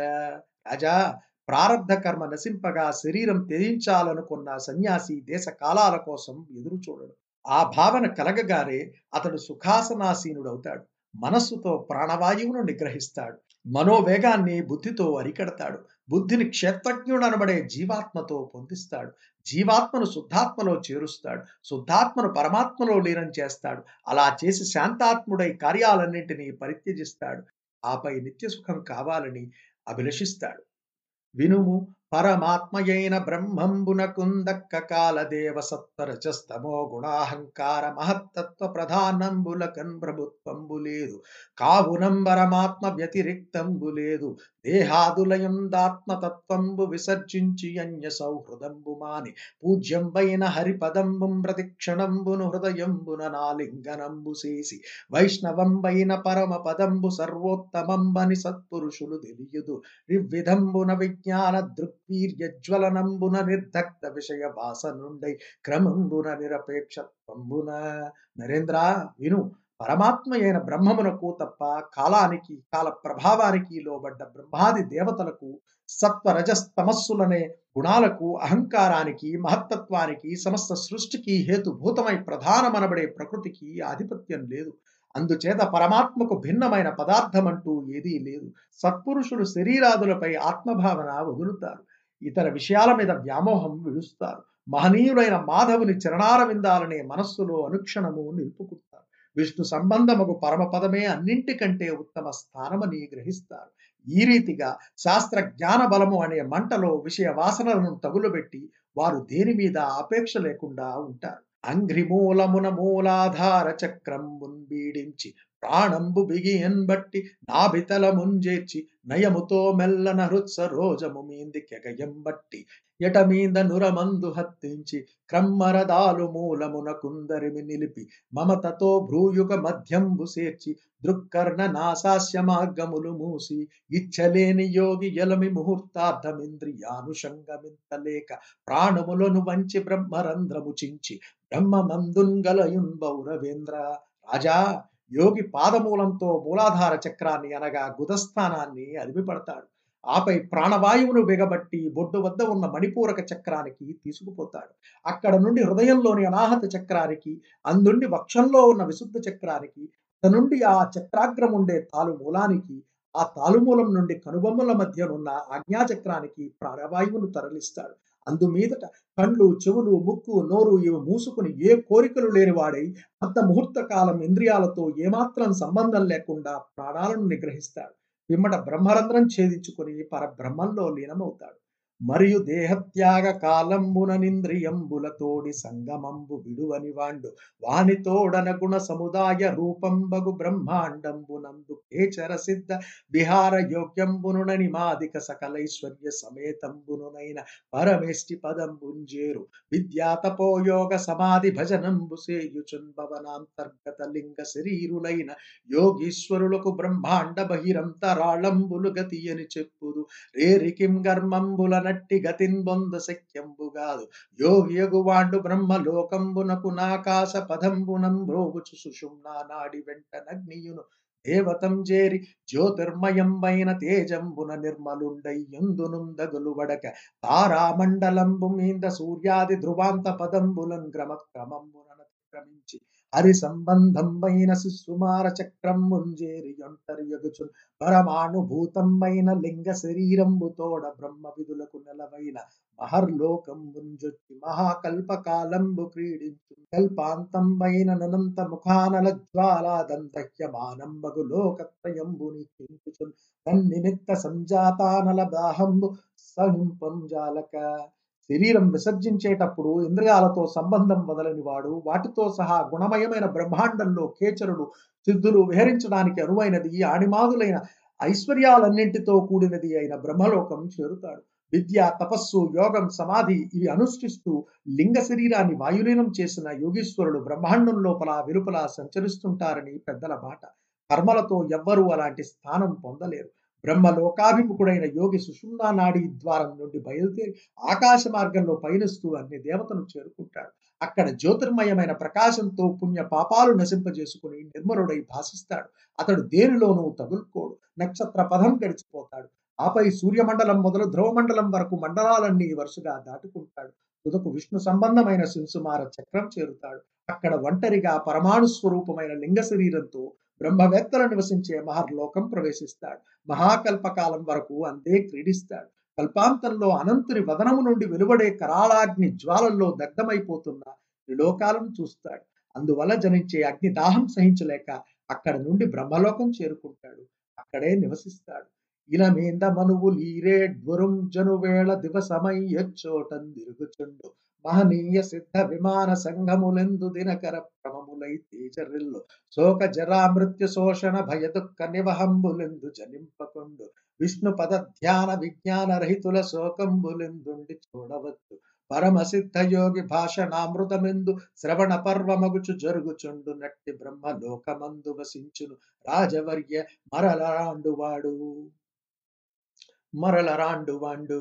రాజా ప్రారంధ కర్మ నశింపగా శరీరం త్యజించాలనుకున్న సన్యాసి దేశ కాలాల కోసం ఎదురు చూడడు. ఆ భావన కలగగానే అతడు సుఖాసనాసీనుడవుతాడు. మనస్సుతో ప్రాణవాయువును నిగ్రహిస్తాడు. మనోవేగాన్ని బుద్ధితో అరికడతాడు. బుద్ధిని క్షేత్రజ్ఞుడనబడే జీవాత్మతో పొందిస్తాడు. జీవాత్మను శుద్ధాత్మలో చేరుస్తాడు. శుద్ధాత్మను పరమాత్మలో లీనం చేస్తాడు. అలా చేసి శాంతాత్ముడై కార్యాలన్నింటినీ పరిత్యజిస్తాడు. ఆపై నిత్య సుఖం కావాలని అభిలషిస్తాడు. వినుము పరమాత్మయైన బ్రహ్మంబునకుందక్క కాలదేవ సత్వరజస్తమో గుణాహంకార మహత్తత్వ ప్రధానంబులకన్ ప్రభుత్వంబు లేదు కావునంబరమాత్మ వ్యతిరిక్తంబు లేదు దేహాదులయందాత్మతత్వంబు విసర్జించి అన్య సౌహృదంబు మాని. పూజ్యంబైన హరిపదంబుం ప్రతిక్షణంబును హృదయంబున నాలింగనంబు చేసి. వైష్ణవంబైన పరమ పదంబు సర్వోత్తమంబని సత్పురుషులు తెలియదు. వివిధంబున విజ్ఞాన దృక్వీర్యజ్వలనంబున నిర్ధక్త విషయ వాసనుండై. క్రమంబున నిరపేక్షత్వంబున. నరేంద్ర విను. పరమాత్మ అయిన బ్రహ్మమునకు తప్ప కాలానికి కాల ప్రభావానికి లోబడ్డ బ్రహ్మాది దేవతలకు సత్వరజస్తమస్సులనే గుణాలకు అహంకారానికి మహత్తత్వానికి సమస్త సృష్టికి హేతుభూతమై ప్రధానమనబడే ప్రకృతికి ఆధిపత్యం లేదు. అందుచేత పరమాత్మకు భిన్నమైన పదార్థమంటూ ఏదీ లేదు. సత్పురుషులు శరీరాదులపై ఆత్మభావన వదులుతారు. ఇతర విషయాల మీద వ్యామోహం విడుస్తారు. మహనీయులైన మాధవుని చరణారవిందాలనే మనస్సులో అనుక్షణము నిలుపుకుంటారు. విష్ణు సంబంధముకు పరమపదమే అన్నింటికంటే ఉత్తమ స్థానమని గ్రహిస్తారు. ఈ రీతిగా శాస్త్ర జ్ఞాన బలము అనే మంటలో విషయ వాసనలను తగులుబెట్టి వారు దేని మీద ఆపేక్ష లేకుండా ఉంటారు. అంగ్రిమూలమున మూలాధార చక్రం మున్బీడించి ప్రాణంబు బిగియన్ బట్టి నాభితల ముంజేర్చి నయముతో మెల్లన హృత్స రోజము మీంది కెగయం బట్టి ఎట నురమందు హత్తించి క్రమ్మరదాలు మూలమున కుందరిమి నిలిపి మమతతో భ్రూయుగ మధ్యంబు సేర్చి దృక్కర్ణ నాశాస్య మార్గములు మూసి ఇచ్చలేని యోగి ఎలమి ముహూర్తార్థమింద్రియానుషంగమింతలేక ప్రాణములను వంచి బ్రహ్మరంధ్రము చించి బ్రహ్మమందుంగలయున్ బౌరవేంద్ర రాజా యోగి పాదమూలంతో మూలాధార చక్రాన్ని అనగా గుదస్థానాన్ని అదిమిపడతాడు. ఆపై ప్రాణవాయువును బిగబట్టి బొడ్డు వద్ద ఉన్న మణిపూరక చక్రానికి తీసుకుపోతాడు. అక్కడ నుండి హృదయంలోని అనాహత చక్రానికి అందుండి వక్షంలో ఉన్న విశుద్ధ చక్రానికి నుండి ఆ చక్రాగ్రం ఉండే తాలు మూలానికి ఆ తాలుమూలం నుండి కనుబొమ్మల మధ్యనున్న ఆజ్ఞాచక్రానికి ప్రాణవాయువును తరలిస్తాడు. అందుమీదట కండ్లు చెవులు ముక్కు నోరు ఇవి మూసుకుని ఏ కోరికలు లేనివాడై అంత ముహూర్త కాలం ఇంద్రియాలతో ఏమాత్రం సంబంధం లేకుండా ప్రాణాలను నిగ్రహిస్తాడు. పిమ్మట బ్రహ్మరంధ్రం ఛేదించుకుని పరబ్రహ్మంలో లీనమవుతాడు. మరియు దేహత్యాగ కాలంబున నింద్రియంబులతోడి సంగమంబు విడువని వాండు. వానితోడన గుణ సముదాయ రూపంబగు బ్రహ్మాండంబునందు కేచర సిద్ధ విహార యోగ్యంబునునని మాదిక సకలైశ్వర్య సమేతంబునునైన పరమేష్టి పదంబుంజేరు. విద్యాతపోయోగ సమాధి భజనంబు సేయుచున్ భవనాంతర్గత లింగ శరీరులైన యోగీశ్వరులకు బ్రహ్మాండ బహిరంతరాళంబులు గతి అని చెప్పుదు. రేరికిం గర్మంబుల నట్టి గతిన్ బొంద శక్యంబుగాదు యోగియగువాండు బ్రహ్మలోకంబునకు నాకాశ పదంబునం బ్రోగుచు సుషుమ్నా నాడి వెంట నగ్నియును దేవతం చేరి జ్యోతిర్మయంబైన తేజంబున నిర్మలుండై ఎందునుందగులు వడక. తారామండలంబు మీంద సూర్యాది ధ్రువాంత పదంబులన్ క్రమ క్రమంబున క్రమించి హరి సంబంధంబైన సుమార చక్రం ముంజేరి ఒంటరి యగుచున్ లింగ శరీరంబుతోడ బ్రహ్మ విధులకు నెలవైన మహర్లోకం ముంజొచ్చి మహాకల్పకాలంబు క్రీడించు కల్పాంతంబైన ననంత ముఖానల జ్వాలాదంతహ్యమానంబగు లోకత్రయంబుని చించుచున్ తన్నిమిత్త సంజాతానల దాహంబు సహింపం జాలక శరీరం విసర్జించేటప్పుడు ఇంద్రియాలతో సంబంధం వదలని వాడు వాటితో సహా గుణమయమైన బ్రహ్మాండంలో కేచరుడు సిద్ధులు విహరించడానికి అనువైనది ఆణిమాదులైన ఐశ్వర్యాలన్నింటితో కూడినది అయిన బ్రహ్మలోకం చేరుతాడు. విద్య తపస్సు యోగం సమాధి ఇవి అనుష్ఠిస్తూ లింగ శరీరాన్ని వాయులీనం చేసిన యోగీశ్వరుడు బ్రహ్మాండం లోపల వెలుపల సంచరిస్తుంటారని పెద్దల మాట కర్మలతో ఎవ్వరూ అలాంటి స్థానం పొందలేరు. బ్రహ్మలోకాభిముఖుడైన యోగి సుషుమ్నా నాడి ద్వారం నుండి బయలుదేరి ఆకాశ మార్గంలో పయనిస్తూ అన్ని దేవతను చేరుకుంటాడు. అక్కడ జ్యోతిర్మయమైన ప్రకాశంతో పుణ్య పాపాలు నశింపజేసుకుని నిర్మలుడై భాషిస్తాడు. అతడు దేనిలోనూ తగులుకోడు. నక్షత్ర పదం గడిచిపోతాడు. ఆపై సూర్యమండలం మొదలు ధ్రువమండలం వరకు మండలాలన్నీ వరుసగా దాటుకుంటాడు. తుదకు విష్ణు సంబంధమైన శింసుమార చక్రం చేరుతాడు. అక్కడ ఒంటరిగా పరమాణు స్వరూపమైన లింగ శరీరంతో బ్రహ్మవేత్తలు నివసించే మహర్లోకం ప్రవేశిస్తాడు. మహాకల్పకాలం వరకు అంతే క్రీడిస్తాడు. కల్పాంతంలో అనంతుని వదనము నుండి వెలువడే కరాళాగ్ని జ్వాలల్లో దగ్ధమైపోతున్న త్రిలోకాలను చూస్తాడు. అందువల్ల జనించే అగ్ని దాహం సహించలేక అక్కడ నుండి బ్రహ్మలోకం చేరుకుంటాడు. అక్కడే నివసిస్తాడు. ఇలమేంద జ్వరం జనువేళ దివసమై ఎచ్చోటం తిరుగుచుండు మహనీయ సిద్ధ విమాన సంఘములెందు దినకర ప్రమములై తేజరిల్లు. శోక జరా మృత్యు శోషణ భయ దుఃఖ నివహంబులెందు జనింపకుండు. విష్ణు పద ధ్యాన విజ్ఞాన రహితుల శోకంబులెందుండి చూడవచ్చు పరమసిద్ధ యోగి భాషణామృతమెందు శ్రవణ పర్వమగుచు జరుగుచుండు నట్టి బ్రహ్మ లోకమందు వసించును. రాజవర్య మరలరాండువాడు. మరలరాండువాండు.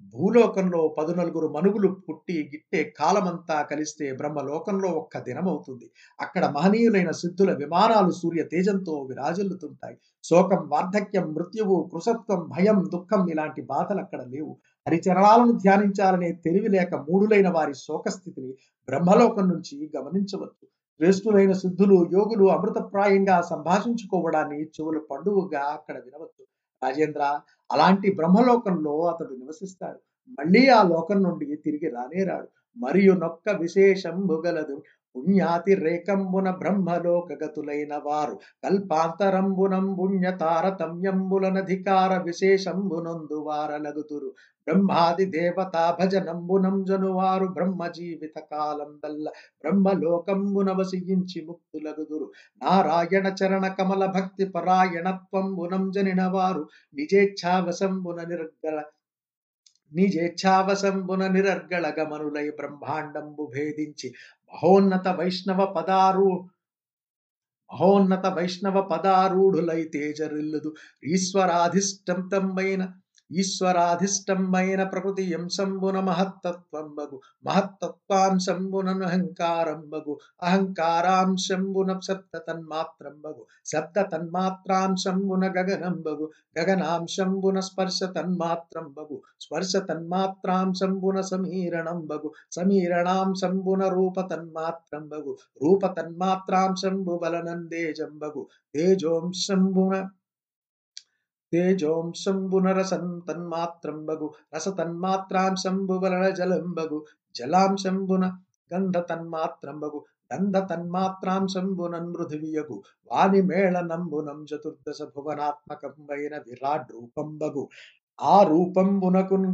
భూలోకంలో పదునలుగురు మనుగులు పుట్టి గిట్టే కాలమంతా కలిస్తే బ్రహ్మలోకంలో ఒక్క దినమవుతుంది. అక్కడ మహనీయులైన సిద్ధుల విమానాలు సూర్య తేజంతో విరాజిల్లుతుంటాయి. శోకం వార్ధక్యం మృత్యువు కృషత్వం భయం దుఃఖం ఇలాంటి బాధలు అక్కడ లేవు. హరిచరణాలను ధ్యానించాలనే తెలివి లేక మూడులైన వారి శోకస్థితిని బ్రహ్మలోకం నుంచి గమనించవచ్చు. శ్రేష్ఠులైన సిద్ధులు యోగులు అమృతప్రాయంగా సంభాషించుకోవడాన్ని చెవుల పండుగగా అక్కడ వినవచ్చు. రాజేంద్ర అలాంటి బ్రహ్మలోకంలో అతడు నివసిస్తాడు. మళ్ళీ ఆ లోకం నుండి తిరిగి రానే రాడు. మరియు నొక్క విశేషం భుగలదు. పుణ్యాతి రేకంబున బ్రహ్మలోకగతులైన వారు కల్పాంతరంబునంబుణ్య తారతమ్యంబులనధికార విశేషంబునందు వారలగుతురు. బ్రహ్మాది దేవతా భజనంబునం జనువారు బ్రహ్మ జీవిత కాలం వల్ల బ్రహ్మలోకంబున వసించి ముక్తులగుదురు. నారాయణ చరణ కమల భక్తి పరాయణత్వంబునంజనిన వారు నిజేచ్ఛావశంబున నిర్గల నిజేచ్ఛావశంబున నిరర్గళ గమనులై బ్రహ్మాండంబు భేదించి మహోన్నత వైష్ణవ పదారు మహోన్నత వైష్ణవ పదారూఢులై తేజరిల్లుదు ఈశ్వరాధిష్టం తమ్మైన ఈశ్వరాధిష్టమైన ప్రకృతి ఎంశంబున మహత్తత్వంబగు మహత్తత్వాంశంబునను అహంకారంబగు అహంకారాంశంబున శబ్ద తన్మాత్రం బగు శబ్ద తన్మాత్రాంశంబున గగనంబగు గగనాంశంబున స్పర్శ తన్మాత్రం బగు. స్పర్శ తన్మాత్రాంశంబున సమీరణంబగు సమీరణాంశంబున రూప తన్మాత్రం బగు. రూప తన్మాత్రాంశంబు బలనందేజంబగు తేజోంశంబున తేజోంశంబున రసం తన్మాత్రంబగు రస తన్మాత్రాంశంబు వలన జలంబగు జలాంశంబున గంధ తన్మాత్రంబగు గంధ తన్మాత్రాంశంబునన్ మృథివియగు వాని మేళనంబునం చతుర్దశ భువనాత్మకంబైన విరాట్ రూపంబగు ఆ రూపంబునకున్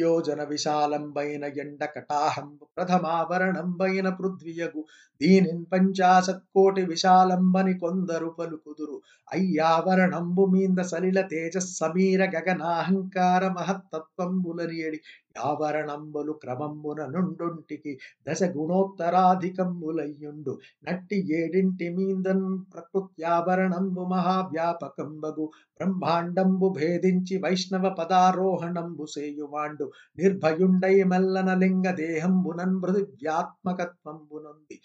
యోజన విశాలంబైన ఎండ కటాహంబు ప్రథమావరణంబైన పృథ్వీయగు. దీనిన్ పంచాశత్కోటి విశాలంబని కొందరు పలుకుదురు. అయ్యావరణంబు మీంద సలిల తేజ సమీర గగనాహంకార మహత్తత్వంబులనియడి. యావరణంబులు క్రమంబున నుండుంటికి దశ గుణోత్తరాధికంబులయ్యుండు నట్టి ఏడింటి మీందన్ ప్రకృత్యాభరణంబు మహావ్యాపకంబగు. బ్రహ్మాండంబు భేదించి వైష్ణవ పదారోహణంబు సేయువాండు. నిర్భయుండై మల్లన లింగ దేహంబునన్ పృథివ్యాత్మకత్వంబునుంది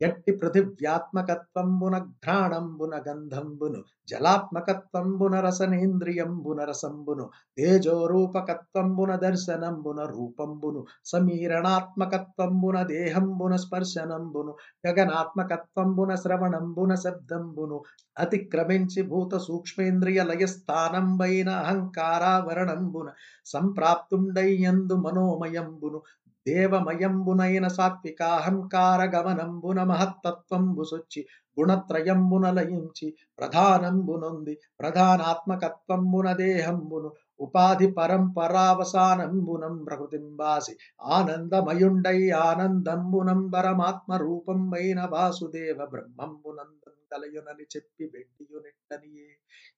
ఎట్టి పృథివ్యాత్మకత్వంబున ఘ్రాణంబున గంధంబును జలాత్మకత్వంబున రసనేంద్రియంబున రసంబును తేజోరూపకత్వంబున దర్శనంబున రూపంబును సమీరణాత్మకత్వంబున దేహంబున స్పర్శనంబును గగనాత్మకత్వంబున శ్రవణంబున శబ్దంబును అతిక్రమించి భూత సూక్ష్మేంద్రియ లయస్థానంబైన అహంకారావరణంబున సంప్రాప్తుండయ్యందు మనోమయంబును దేవమయంబునైన సాత్వికాహంకార గమనంబున మహత్తత్వంబు సొచ్చి గుణత్రయంబున లయించి ప్రధానంబునొంది ప్రధానాత్మకత్వంబున దేహంబును ఉపాధి పరంపరావసానంబునం ప్రకృతింబాసి ఆనందమయుండై ఆనందంబునం పరమాత్మ రూపం వైన వాసుదేవ బ్రహ్మంబునందం తలయునని చెప్పి వెండియునెట్టనియే.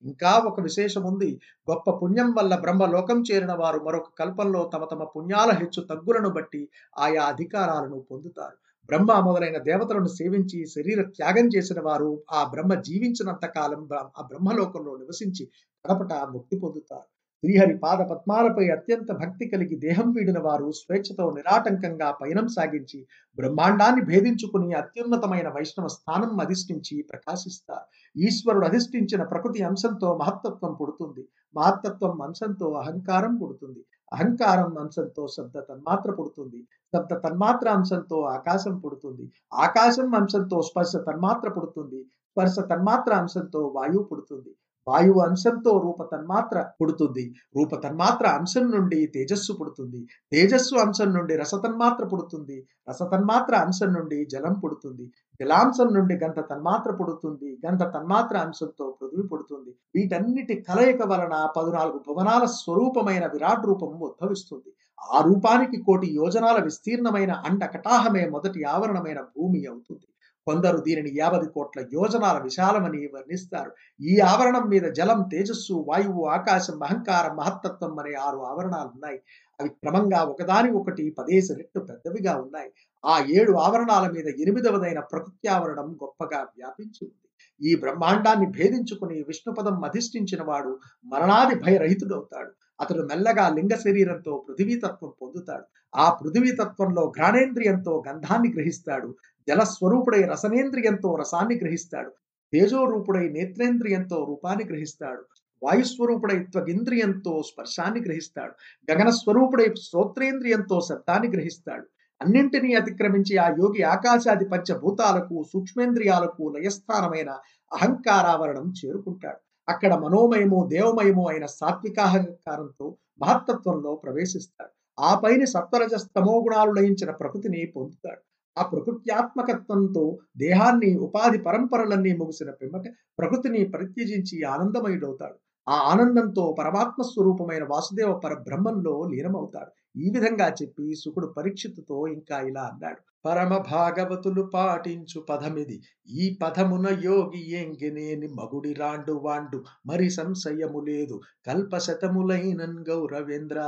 ఇంకా ఒక విశేషం ఉంది. గొప్ప పుణ్యం వల్ల బ్రహ్మలోకం చేరిన వారు మరొక కల్పంలో తమ తమ పుణ్యాల హెచ్చు తగ్గులను బట్టి ఆయా అధికారాలను పొందుతారు. బ్రహ్మ మొదలైన దేవతలను సేవించి శరీర త్యాగం చేసిన వారు ఆ బ్రహ్మ జీవించినంత కాలం ఆ బ్రహ్మలోకంలో నివసించి కడపట ముక్తి పొందుతారు. శ్రీహరి పాద పద్మాలపై అత్యంత భక్తి కలిగి దేహం వీడిన వారు స్వేచ్ఛతో నిరాటంకంగా పయనం సాగించి బ్రహ్మాండాన్ని భేదించుకుని అత్యున్నతమైన వైష్ణవ స్థానం అధిష్ఠించి ప్రకాశిస్తారు. ఈశ్వరుడు అధిష్ఠించిన ప్రకృతి అంశంతో మహత్తత్వం పుడుతుంది. మహత్తత్వం అంశంతో అహంకారం పుడుతుంది. అహంకారం అంశంతో శబ్ద తన్మాత్ర పుడుతుంది. శబ్ద తన్మాత్ర అంశంతో ఆకాశం పుడుతుంది. ఆకాశం అంశంతో స్పర్శ తన్మాత్ర పుడుతుంది. స్పర్శ తన్మాత్ర అంశంతో వాయువు పుడుతుంది. వాయువు అంశంతో రూప తన్మాత్ర పుడుతుంది. రూప తన్మాత్ర అంశం నుండి తేజస్సు పుడుతుంది. తేజస్సు అంశం నుండి రసతన్మాత్ర పుడుతుంది. రసతన్మాత్ర అంశం నుండి జలం పుడుతుంది. జలాంశం నుండి గంధ తన్మాత్ర పుడుతుంది. గంధ తన్మాత్ర అంశంతో పృథ్వీ పుడుతుంది. వీటన్నిటి కలయిక వలన పదునాలుగు భువనాల స్వరూపమైన విరాట్ రూపం ఉద్భవిస్తుంది. ఆ రూపానికి కోటి యోజనాల విస్తీర్ణమైన అండ కటాహమే మొదటి ఆవరణమైన భూమి అవుతుంది. కొందరు దీనిని యాభై కోట్ల యోజనాల విశాలమని వర్ణిస్తారు. ఈ ఆవరణం మీద జలం తేజస్సు వాయువు ఆకాశం అహంకారం మహత్తత్వం అనే ఆరు ఆవరణాలు ఉన్నాయి అవి క్రమంగా ఒకదాని ఒకటి పదేసి రెట్లు పెద్దవిగా ఉన్నాయి. ఆ ఏడు ఆవరణాల మీద ఎనిమిదవదైన ప్రకృతి ఆవరణం గొప్పగా వ్యాపించి ఉంది. ఈ బ్రహ్మాండాన్ని భేదించుకుని విష్ణుపదం అధిష్ఠించిన వాడు మరణాది భయరహితుడవుతాడు. అతడు మెల్లగా లింగ శరీరంతో పృథివీతత్వం పొందుతాడు. ఆ పృథివీతత్వంలో ఘ్రాణేంద్రియంతో గంధాన్ని గ్రహిస్తాడు. జలస్వరూపుడై రసనేంద్రియంతో రసాన్ని గ్రహిస్తాడు. తేజోరూపుడై నేత్రేంద్రియంతో రూపాన్ని గ్రహిస్తాడు. వాయుస్వరూపుడై త్వగింద్రియంతో స్పర్శాన్ని గ్రహిస్తాడు. గగన స్వరూపుడై శ్రోత్రేంద్రియంతో శబ్దాన్ని గ్రహిస్తాడు. అన్నింటినీ అతిక్రమించి ఆ యోగి ఆకాశాది పంచభూతాలకు సూక్ష్మేంద్రియాలకు లయస్థానమైన అహంకారావరణం చేరుకుంటాడు. అక్కడ మనోమయము దేవమయము అయిన సాత్వికాహంకారంతో మహత్తత్వంలో ప్రవేశిస్తాడు. ఆ పైన సత్వరజస్తమో గుణాలు లయించిన ప్రకృతిని పొందుతాడు. ఆ ప్రకృత్యాత్మకత్వంతో దేహాన్ని ఉపాధి పరంపరలన్నీ ముగిసిన పిమ్మట ప్రకృతిని పరిత్యజించి ఆనందమయుడవుతాడు. ఆ ఆనందంతో పరమాత్మ స్వరూపమైన వాసుదేవ పరబ్రహ్మంలో లీనమవుతాడు. ఈ విధంగా చెప్పి సుకుడు పరీక్షితుతో ఇంకా ఇలా అన్నాడు. పరమ భాగవతులు పాటించు పదమిది. ఈ పదమున యోగి ఏంగినేని మగుడి రాండు వాండు. మరి సంశయము లేదు. కల్పశతములైనన్ గౌరవేంద్ర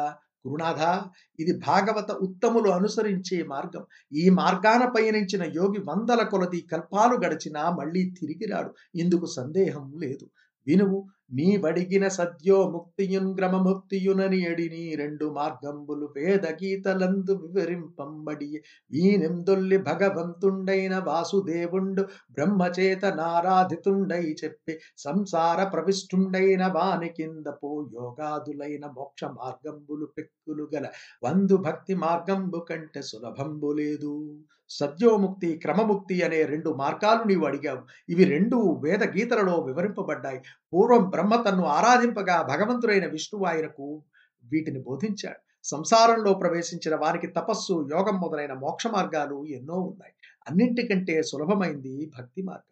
గురునాథ ఇది భాగవత ఉత్తములు అనుసరించే మార్గం. ఈ మార్గాన పయనించిన యోగి వందల కొలది కల్పాలు గడిచినా మళ్ళీ తిరిగి రాడు. ఇందుకు సందేహం లేదు. వినువు నీ బడిగిన సద్యో ముక్తియున్ గ్రమముక్తియునని ఎడిని రెండు మార్గంబులు పేద గీతలందు వివరింపంబడి వీనెందొల్లి భగవంతుండైన వాసుదేవుండు బ్రహ్మచేత నారాధితుండై చెప్పి సంసార ప్రవిష్టుండైన వాని కింద పో యోగాదులైన మోక్ష మార్గంబులు పెక్కులు గల వందు భక్తి మార్గంబు కంటే సులభంబు లేదు. సద్యోముక్తి క్రమముక్తి అనే రెండు మార్గాలు నీవు అడిగావు. ఇవి రెండు వేద గీతలలో వివరింపబడ్డాయి. పూర్వం బ్రహ్మ తన్ను ఆరాధింపగా భగవంతుడైన విష్ణువు ఆయనకు వీటిని బోధించాడు. సంసారంలో ప్రవేశించిన వారికి తపస్సు యోగం మొదలైన మోక్ష మార్గాలు ఎన్నో ఉన్నాయి. అన్నింటికంటే సులభమైంది భక్తి మార్గం.